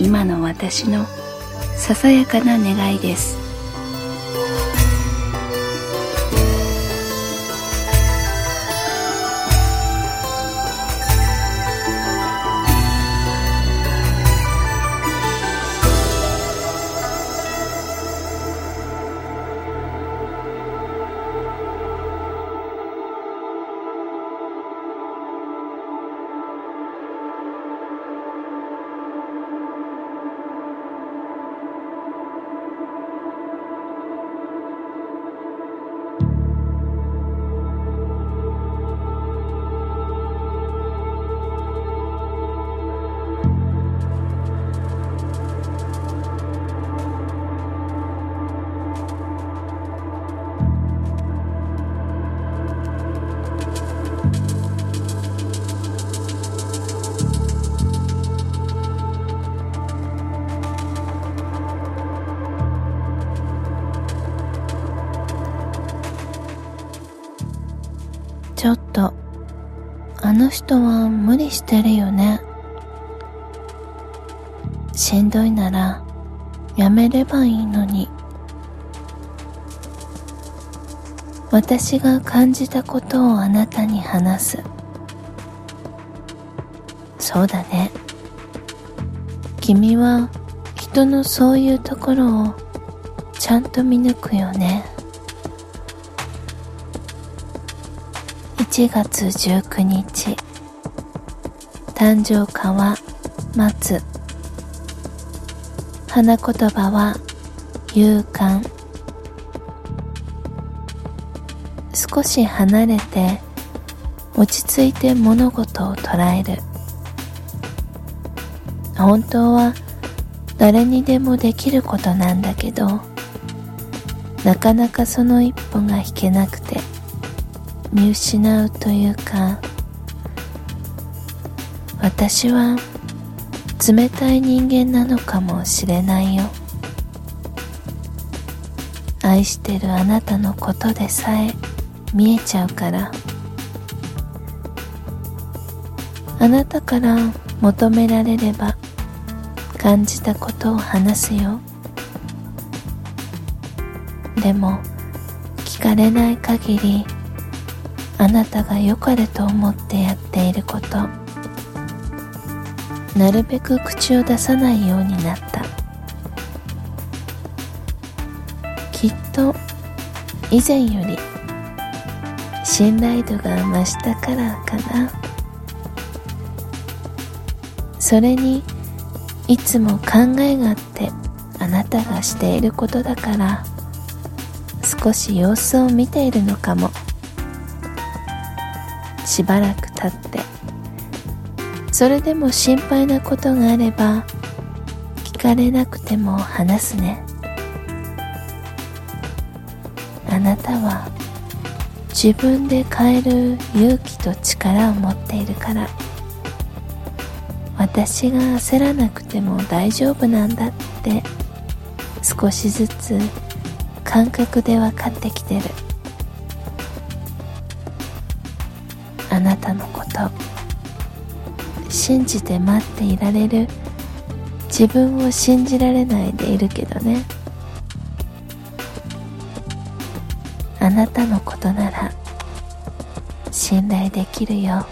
今の私のささやかな願いです。ちょっと、あの人は無理してるよね。しんどいなら、やめればいいのに。私が感じたことをあなたに話す。そうだね。君は人のそういうところをちゃんと見抜くよね。1月19日。誕生花は松。花言葉は勇敢。少し離れて落ち着いて物事を捉える。本当は誰にでもできることなんだけどなかなかその一歩が引けなくて。見失うというか私は冷たい人間なのかもしれないよ。愛してるあなたのことでさえ見えちゃうから。あなたから求められれば感じたことを話すよ。でも聞かれない限りあなたが良かれと思ってやっていること。なるべく口を出さないようになった。きっと以前より信頼度が増したからかな。それにいつも考えがあってあなたがしていることだから少し様子を見ているのかも。しばらく経って。それでも心配なことがあれば聞かれなくても話すね。あなたは自分で変える勇気と力を持っているから。私が焦らなくても大丈夫なんだって少しずつ感覚で分かってきてる。あなたのこと。信じて待っていられる。自分を信じられないでいるけどね。あなたのことなら信頼できるよ。